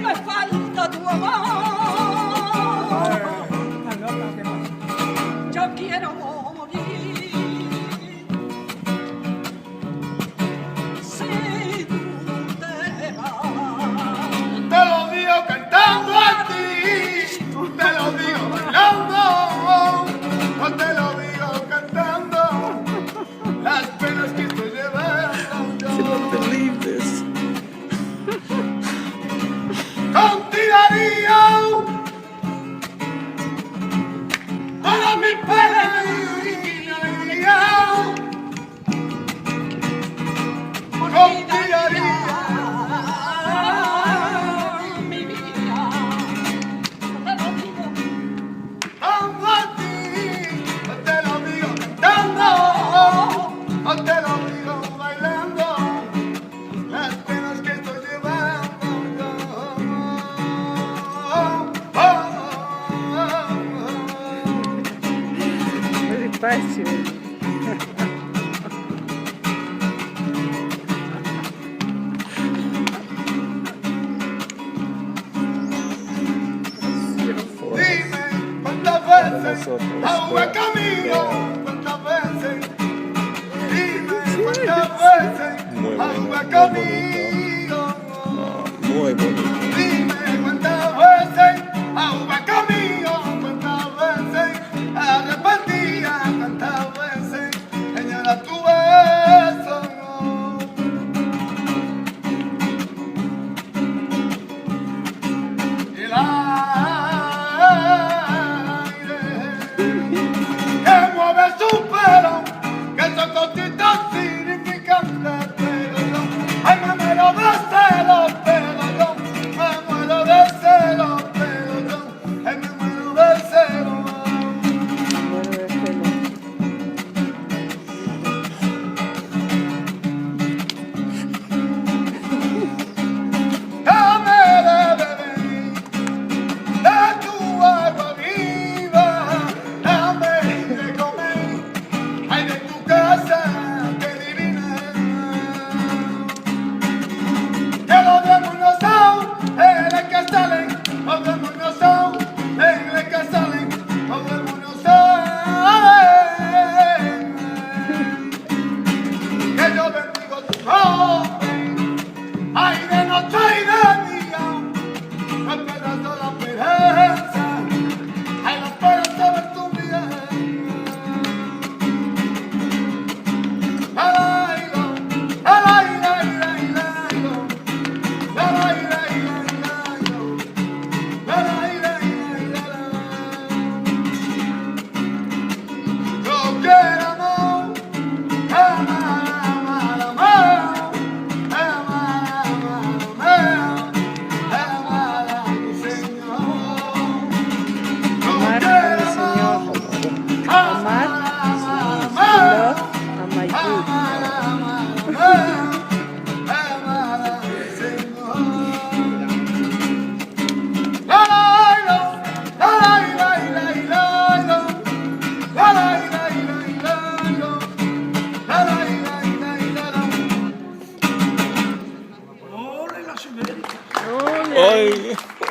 mas falo todo tá mão. fácil. Dime cuántas veces aún me caminho. cuántas veces. Dime cuántas veces aún me camino. Muy bonito. Yay!